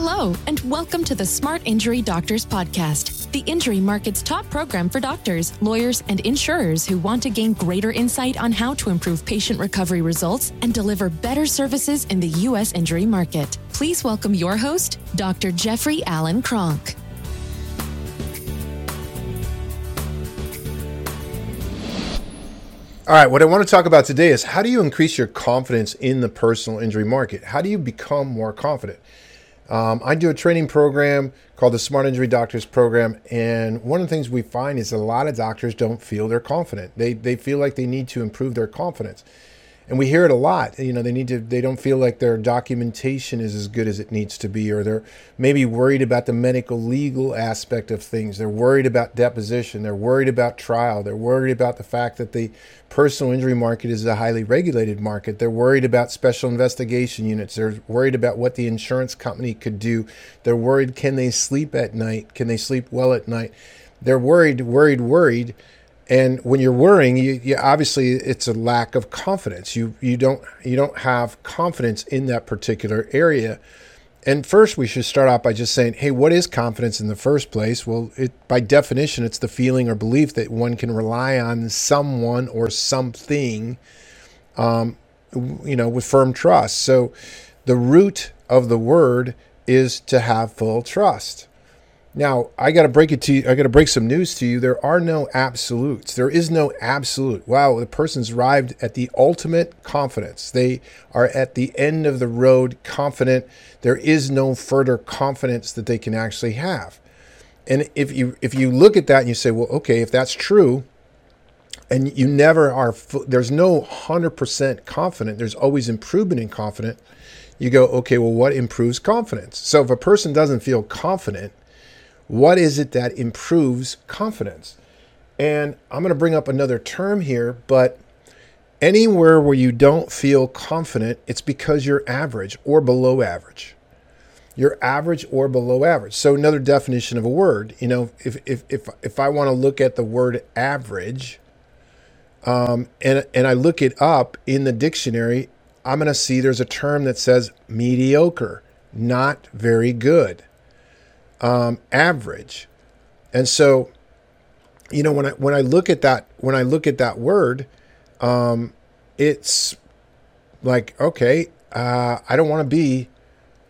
Hello, and welcome to the Smart Injury Doctors Podcast, the injury market's top program for doctors, lawyers, and insurers who want to gain greater insight on how to improve patient recovery results and deliver better services in the U.S. injury market. Please welcome your host, Dr. Jeffrey Allen Cronk. All right, what I want to talk about today is how do you increase your confidence in the personal injury market? How do you become more confident? Um, I do a training program called the Smart Injury Doctors Program, and one of the things we find is a lot of doctors don't feel they're confident. They they feel like they need to improve their confidence and we hear it a lot you know they need to they don't feel like their documentation is as good as it needs to be or they're maybe worried about the medical legal aspect of things. They're worried about deposition. They're worried about trial. They're worried about the fact that the personal injury market is a highly regulated market. They're worried about special investigation units. They're worried about what the insurance company could do. They're worried can they sleep at night? Can they sleep well at night? They're worried worried worried and when you're worrying, you, you, obviously it's a lack of confidence. You you don't you don't have confidence in that particular area. And first, we should start out by just saying, hey, what is confidence in the first place? Well, it, by definition, it's the feeling or belief that one can rely on someone or something, um, you know, with firm trust. So, the root of the word is to have full trust. Now, I got to break it to you. I got to break some news to you. There are no absolutes. There is no absolute. Wow, the person's arrived at the ultimate confidence. They are at the end of the road confident. There is no further confidence that they can actually have. And if you if you look at that and you say, well, okay, if that's true, and you never are, there's no hundred percent confident. There's always improvement in confident. You go, okay, well, what improves confidence? So if a person doesn't feel confident what is it that improves confidence? And I'm going to bring up another term here, but anywhere where you don't feel confident, it's because you're average or below average. You're average or below average. So another definition of a word, you know, if if if if I want to look at the word average, um, and and I look it up in the dictionary, I'm going to see there's a term that says mediocre, not very good um, average. And so, you know, when I when I look at that when I look at that word, um, it's like okay, uh, I don't want to be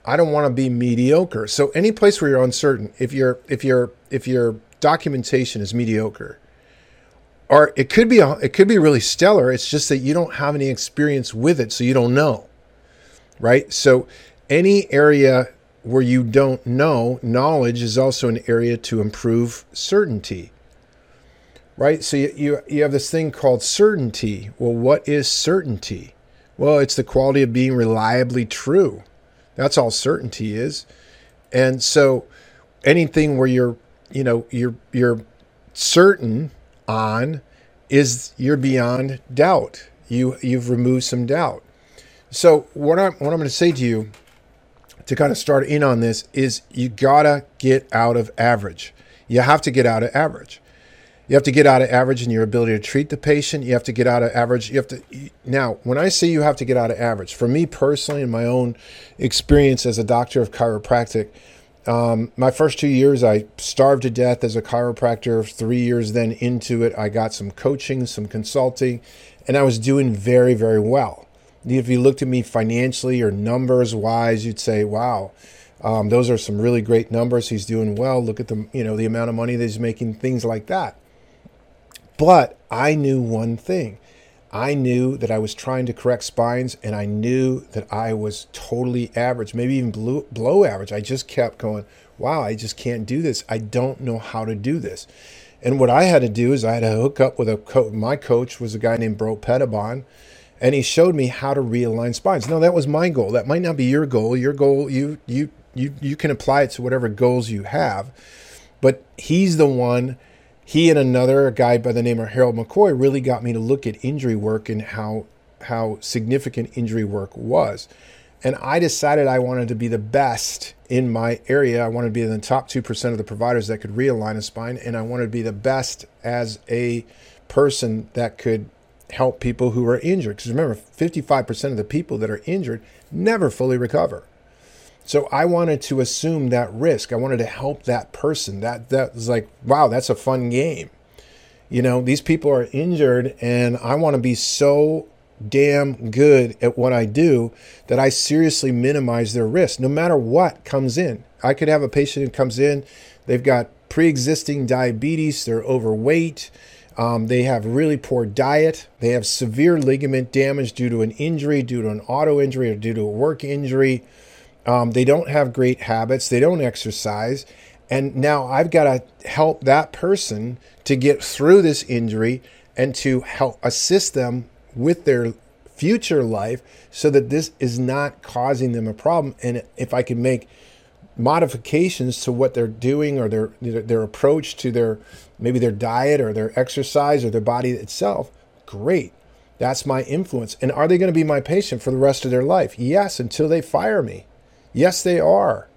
I don't want to be mediocre. So any place where you're uncertain, if your if your if your documentation is mediocre, or it could be a, it could be really stellar. It's just that you don't have any experience with it, so you don't know, right? So any area where you don't know, knowledge is also an area to improve certainty. Right? So you, you, you have this thing called certainty. Well, what is certainty? Well, it's the quality of being reliably true. That's all certainty is. And so anything where you're, you know, you're you're certain on is you're beyond doubt. You you've removed some doubt. So what I'm what I'm going to say to you to kind of start in on this is you gotta get out of average. You have to get out of average. You have to get out of average in your ability to treat the patient. You have to get out of average. You have to now. When I say you have to get out of average, for me personally, in my own experience as a doctor of chiropractic, um, my first two years I starved to death as a chiropractor. Three years then into it, I got some coaching, some consulting, and I was doing very, very well if you looked at me financially or numbers wise, you'd say, wow, um, those are some really great numbers. He's doing well. Look at the, you know, the amount of money that he's making, things like that. But I knew one thing. I knew that I was trying to correct spines and I knew that I was totally average, maybe even below, below average. I just kept going, wow, I just can't do this. I don't know how to do this. And what I had to do is I had to hook up with a coach. My coach was a guy named Burl Pettibon and he showed me how to realign spines. Now that was my goal. That might not be your goal. Your goal, you you you you can apply it to whatever goals you have. But he's the one. He and another guy by the name of Harold McCoy really got me to look at injury work and how how significant injury work was. And I decided I wanted to be the best in my area. I wanted to be in the top 2% of the providers that could realign a spine. And I wanted to be the best as a person that could help people who are injured. Because remember, 55% of the people that are injured never fully recover. So I wanted to assume that risk. I wanted to help that person. That that was like, wow, that's a fun game. You know, these people are injured and I want to be so damn good at what I do that I seriously minimize their risk no matter what comes in. I could have a patient who comes in, they've got pre-existing diabetes, they're overweight, um, they have really poor diet. They have severe ligament damage due to an injury, due to an auto injury, or due to a work injury. Um, they don't have great habits. They don't exercise. And now I've got to help that person to get through this injury and to help assist them with their future life so that this is not causing them a problem. And if I can make modifications to what they're doing or their their approach to their maybe their diet or their exercise or their body itself, great. That's my influence. And are they going to be my patient for the rest of their life? Yes, until they fire me. Yes, they are.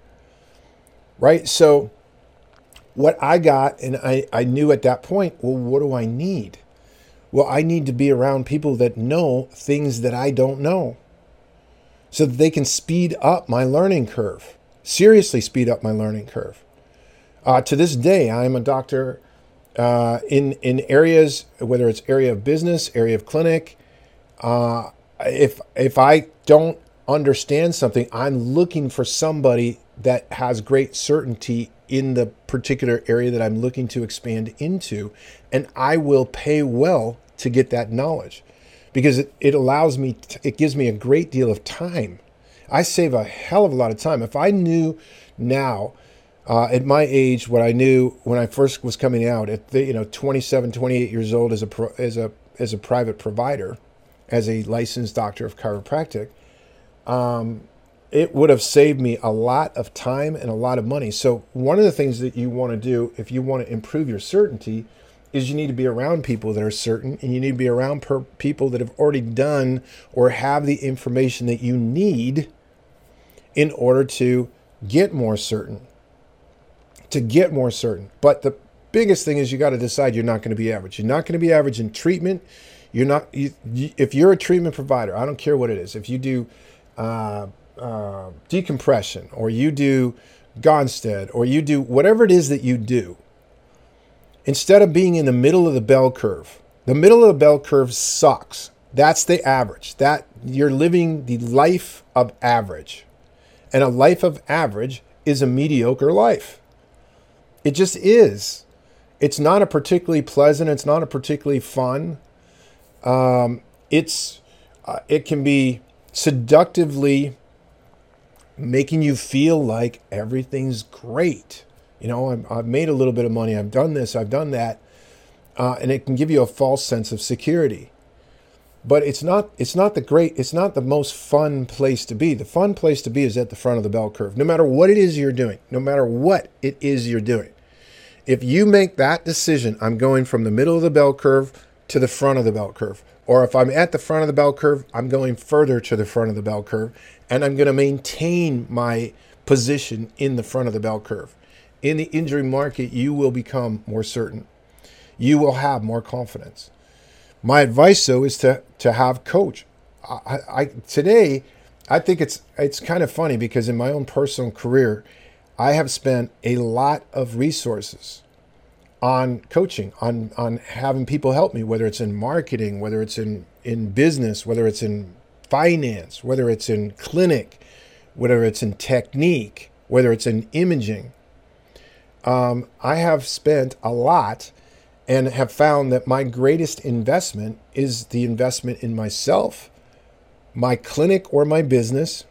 Right? So, what I got, and I, I knew at that point, well, what do I need? Well, I need to be around people that know things that I don't know so that they can speed up my learning curve, seriously speed up my learning curve. Uh, to this day, I am a doctor uh, in in areas whether it's area of business, area of clinic. Uh, if if I don't understand something, I'm looking for somebody that has great certainty in the particular area that I'm looking to expand into, and I will pay well to get that knowledge because it, it allows me, to, it gives me a great deal of time. I save a hell of a lot of time. If I knew now uh, at my age, what I knew when I first was coming out at the, you know 27, 28 years old as a pro, as a as a private provider, as a licensed doctor of chiropractic, um, it would have saved me a lot of time and a lot of money. So one of the things that you want to do if you want to improve your certainty is you need to be around people that are certain, and you need to be around per- people that have already done or have the information that you need in order to get more certain to get more certain. But the biggest thing is you got to decide you're not going to be average. You're not going to be average in treatment. You're not. You, you, if you're a treatment provider, I don't care what it is. If you do uh, uh, decompression, or you do Gonstead, or you do whatever it is that you do, instead of being in the middle of the bell curve, the middle of the bell curve sucks. That's the average. That you're living the life of average, and a life of average is a mediocre life. It just is. It's not a particularly pleasant. It's not a particularly fun. Um, it's uh, it can be seductively making you feel like everything's great. You know, i have made a little bit of money. I've done this. I've done that, uh, and it can give you a false sense of security. But it's not. It's not the great. It's not the most fun place to be. The fun place to be is at the front of the bell curve. No matter what it is you're doing. No matter what it is you're doing. If you make that decision, I'm going from the middle of the bell curve to the front of the bell curve. Or if I'm at the front of the bell curve, I'm going further to the front of the bell curve and I'm going to maintain my position in the front of the bell curve. In the injury market, you will become more certain. You will have more confidence. My advice, though, is to to have coach. I, I today, I think it's it's kind of funny because in my own personal career, I have spent a lot of resources on coaching, on on having people help me, whether it's in marketing, whether it's in in business, whether it's in finance, whether it's in clinic, whether it's in technique, whether it's in imaging. Um, I have spent a lot and have found that my greatest investment is the investment in myself, my clinic or my business,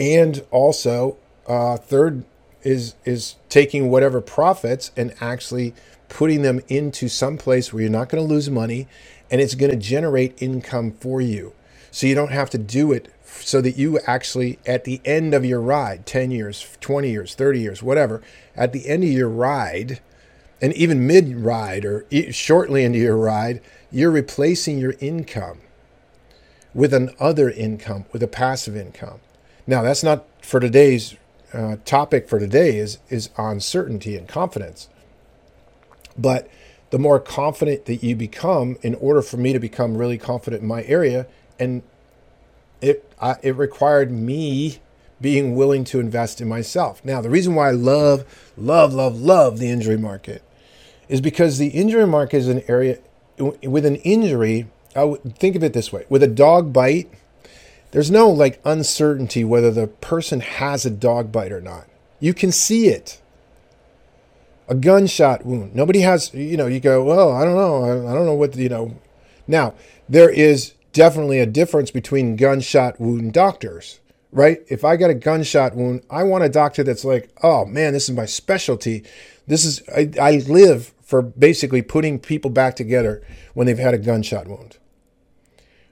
and also uh, third is is taking whatever profits and actually putting them into some place where you're not going to lose money and it's going to generate income for you. So you don't have to do it so that you actually at the end of your ride, 10 years, 20 years, 30 years, whatever, at the end of your ride and even mid ride or shortly into your ride, you're replacing your income with an other income, with a passive income. Now, that's not for today's uh, topic for today is is uncertainty and confidence. But the more confident that you become, in order for me to become really confident in my area, and it it required me being willing to invest in myself. Now, the reason why I love, love, love, love the injury market is because the injury mark is an area with an injury. I would think of it this way: with a dog bite, there's no like uncertainty whether the person has a dog bite or not. You can see it. A gunshot wound. Nobody has, you know, you go, well, I don't know. I don't know what, you know. Now, there is definitely a difference between gunshot wound doctors, right? If I got a gunshot wound, I want a doctor that's like, oh man, this is my specialty. This is, I, I live for basically putting people back together when they've had a gunshot wound,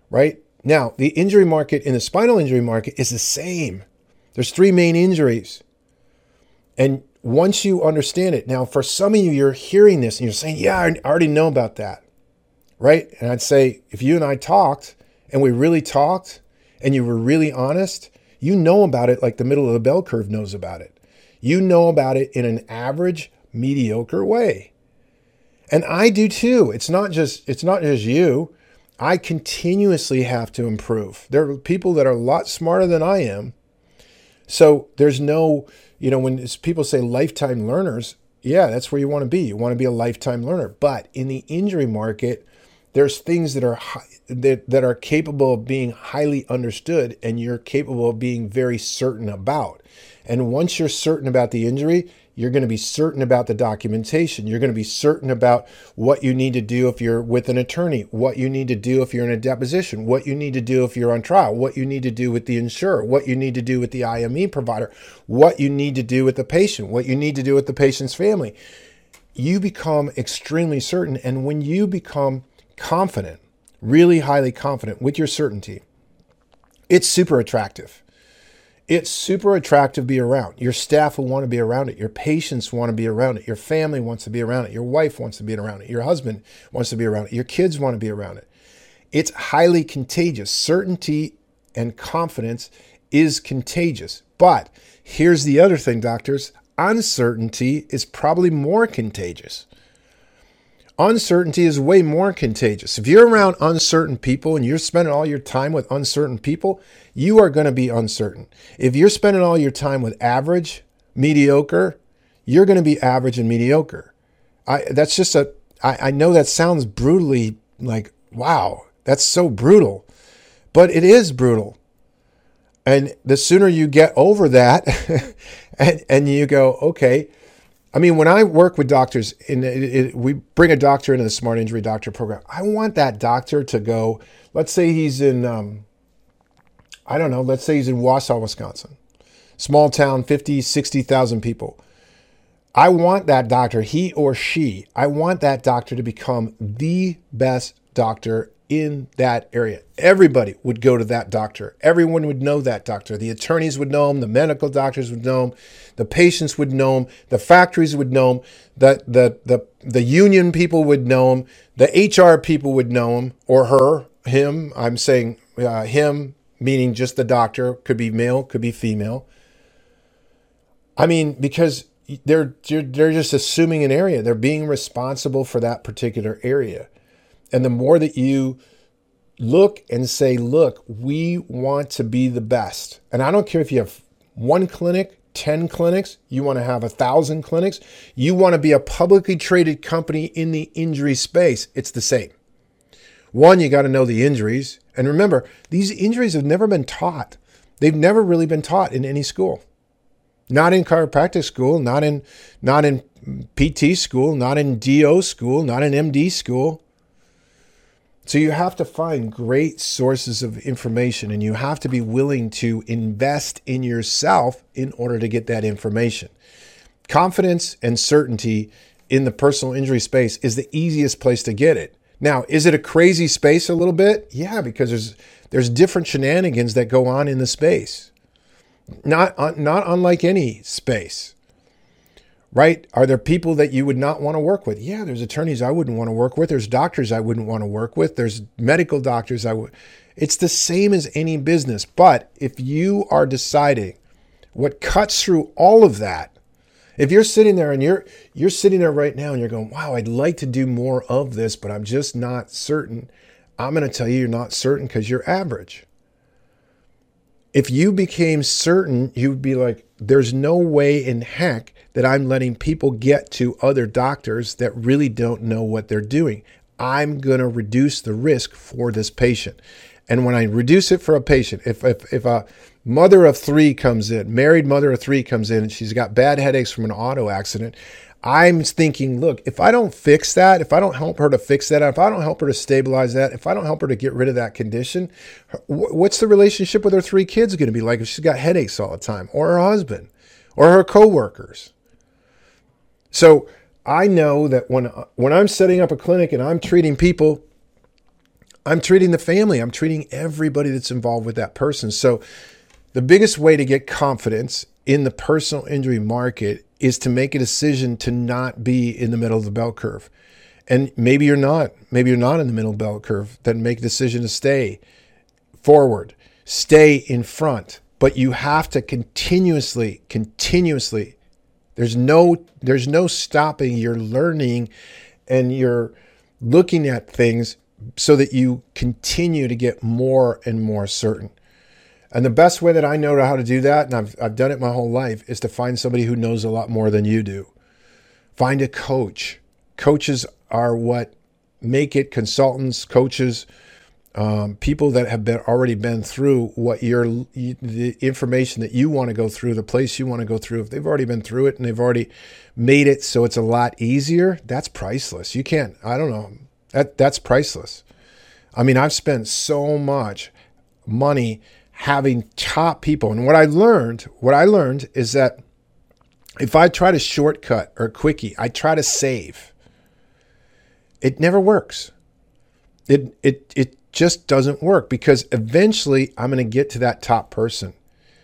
right? Now, the injury market in the spinal injury market is the same. There's three main injuries. And once you understand it, now for some of you, you're hearing this and you're saying, Yeah, I already know about that. Right? And I'd say, if you and I talked and we really talked and you were really honest, you know about it like the middle of the bell curve knows about it. You know about it in an average, mediocre way. And I do too. It's not just it's not just you. I continuously have to improve. There are people that are a lot smarter than I am. So there's no, you know, when people say lifetime learners, yeah, that's where you want to be. You want to be a lifetime learner. But in the injury market, there's things that are that, that are capable of being highly understood and you're capable of being very certain about. And once you're certain about the injury, you're going to be certain about the documentation. You're going to be certain about what you need to do if you're with an attorney, what you need to do if you're in a deposition, what you need to do if you're on trial, what you need to do with the insurer, what you need to do with the IME provider, what you need to do with the patient, what you need to do with the patient's family. You become extremely certain. And when you become confident, really highly confident with your certainty, it's super attractive. It's super attractive to be around. Your staff will want to be around it. Your patients want to be around it. Your family wants to be around it. Your wife wants to be around it. Your husband wants to be around it. Your kids want to be around it. It's highly contagious. Certainty and confidence is contagious. But here's the other thing, doctors uncertainty is probably more contagious uncertainty is way more contagious. If you're around uncertain people and you're spending all your time with uncertain people, you are going to be uncertain. If you're spending all your time with average, mediocre, you're going to be average and mediocre. I, that's just a, I, I know that sounds brutally like, wow, that's so brutal, but it is brutal. And the sooner you get over that and, and you go, okay, I mean, when I work with doctors, we bring a doctor into the Smart Injury Doctor program, I want that doctor to go. Let's say he's in, um, I don't know, let's say he's in Wausau, Wisconsin, small town, 50, 60,000 people. I want that doctor, he or she, I want that doctor to become the best doctor in that area. Everybody would go to that doctor. Everyone would know that doctor. The attorneys would know him. The medical doctors would know him. The patients would know him. The factories would know him. The, the, the, the union people would know him. The HR people would know him or her, him. I'm saying uh, him, meaning just the doctor. Could be male, could be female. I mean, because they're, they're just assuming an area. They're being responsible for that particular area. And the more that you look and say, look, we want to be the best. And I don't care if you have one clinic, 10 clinics, you want to have a thousand clinics, you want to be a publicly traded company in the injury space. It's the same. One, you got to know the injuries. And remember, these injuries have never been taught. They've never really been taught in any school. Not in chiropractic school, not in not in PT school, not in DO school, not in MD school. So you have to find great sources of information and you have to be willing to invest in yourself in order to get that information. Confidence and certainty in the personal injury space is the easiest place to get it. Now, is it a crazy space a little bit? Yeah, because there's there's different shenanigans that go on in the space. Not not unlike any space right? Are there people that you would not want to work with? Yeah, there's attorneys I wouldn't want to work with. There's doctors I wouldn't want to work with. There's medical doctors I would. It's the same as any business. But if you are deciding what cuts through all of that, if you're sitting there and you're you're sitting there right now and you're going, "Wow, I'd like to do more of this, but I'm just not certain." I'm going to tell you you're not certain because you're average. if you became certain, you'd be like, there's no way in heck that I'm letting people get to other doctors that really don't know what they're doing. I'm going to reduce the risk for this patient. And when I reduce it for a patient, if, if, if a mother of three comes in, married mother of three comes in, and she's got bad headaches from an auto accident, I'm thinking, look, if I don't fix that, if I don't help her to fix that, if I don't help her to stabilize that, if I don't help her to get rid of that condition, what's the relationship with her three kids going to be like if she's got headaches all the time, or her husband, or her coworkers? So I know that when when I'm setting up a clinic and I'm treating people, I'm treating the family, I'm treating everybody that's involved with that person. So the biggest way to get confidence in the personal injury market is to make a decision to not be in the middle of the bell curve. And maybe you're not. Maybe you're not in the middle bell curve. Then make a decision to stay forward, stay in front. But you have to continuously, continuously. There's no there's no stopping your learning and you're looking at things so that you continue to get more and more certain. And the best way that I know how to do that, and I've, I've done it my whole life, is to find somebody who knows a lot more than you do. Find a coach. Coaches are what make it consultants, coaches, um, people that have been already been through what you're the information that you want to go through, the place you want to go through. If they've already been through it and they've already made it so it's a lot easier, that's priceless. You can't. I don't know. That that's priceless. I mean, I've spent so much money having top people. And what I learned, what I learned is that if I try to shortcut or quickie, I try to save. It never works. It it it just doesn't work because eventually I'm going to get to that top person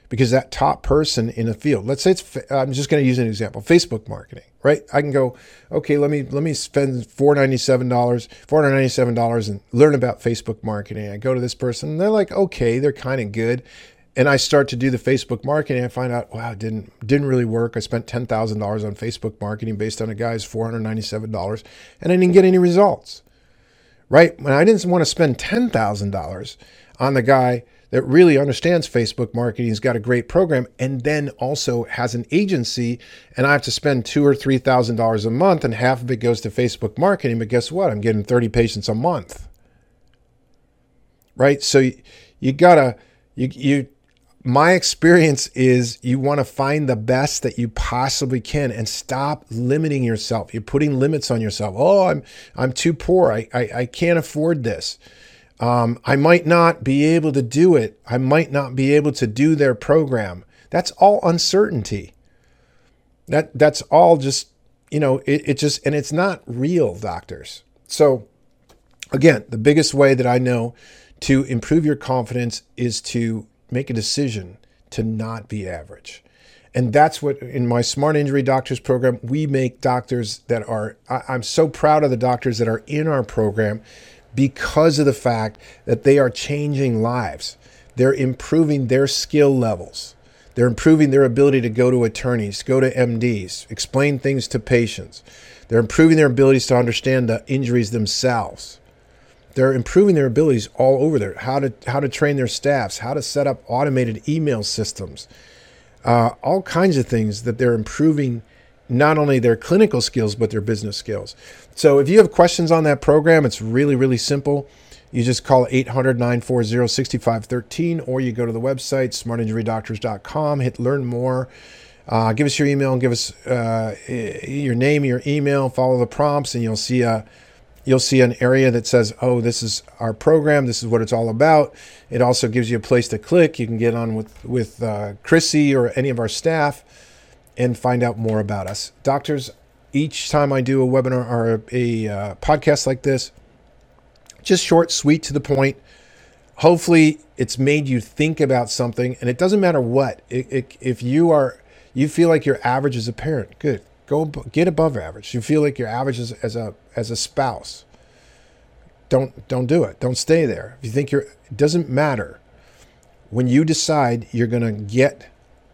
because that top person in a field let's say it's i'm just going to use an example facebook marketing right? I can go okay let me let me spend $497 $497 and learn about facebook marketing. I go to this person they're like okay they're kind of good. And i start to do the facebook marketing i find out wow it didn't didn't really work. I spent $10000 on facebook marketing based on a guy's $497 and i didn't get any results right? When i didn't want to spend $10000 on the guy that really understands Facebook marketing, has got a great program, and then also has an agency, and I have to spend two or three thousand dollars a month, and half of it goes to Facebook marketing. But guess what? I'm getting 30 patients a month. Right? So you, you gotta you you my experience is you want to find the best that you possibly can and stop limiting yourself. You're putting limits on yourself. Oh, I'm I'm too poor. I I, I can't afford this. Um, I might not be able to do it. I might not be able to do their program. That's all uncertainty. That that's all just you know it, it just and it's not real doctors. So again, the biggest way that I know to improve your confidence is to make a decision to not be average. And that's what in my smart injury doctors program, we make doctors that are, I, I'm so proud of the doctors that are in our program because of the fact that they are changing lives. They're improving their skill levels. They're improving their ability to go to attorneys, go to MDs, explain things to patients. They're improving their abilities to understand the injuries themselves. They're improving their abilities all over there. How to how to train their staffs, how to set up automated email systems, uh, all kinds of things that they're improving not only their clinical skills, but their business skills. So if you have questions on that program, it's really, really simple. You just call 800 940 6513 or you go to the website, smartinjurydoctors.com, hit learn more. Uh, give us your email and give us uh, your name, your email, follow the prompts, and you'll see a you'll see an area that says, "Oh, this is our program. This is what it's all about." It also gives you a place to click. You can get on with with uh, Chrissy or any of our staff and find out more about us. Doctors, each time I do a webinar or a, uh, podcast like this, just short, sweet, to the point. Hopefully, it's made you think about something, and it doesn't matter what. It, it, if you are, you feel like you're average as a parent, good. Go get above average. You feel like you're average as, as a as a spouse. Don't don't do it. Don't stay there. If you think you're, it doesn't matter. When you decide you're to get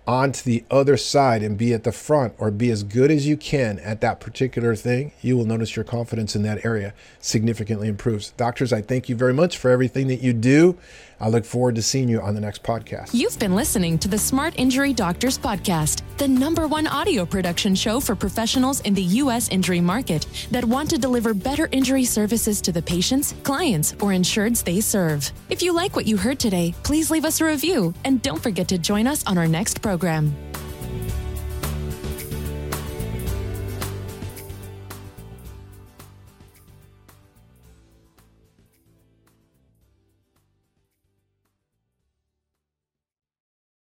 onto the other side and be at the front or be as good as you can at that particular thing, you will notice your confidence in that area significantly improves. Doctors, I thank you very much for everything that you do. I look forward to seeing you on the next podcast. You've been listening to the Smart Injury Doctors Podcast, the number one audio production show for professionals in the U.S. injury market that want to deliver better injury services to the patients, clients, or insureds they serve. If you like what you heard today, please leave us a review and don't forget to join us on our next program.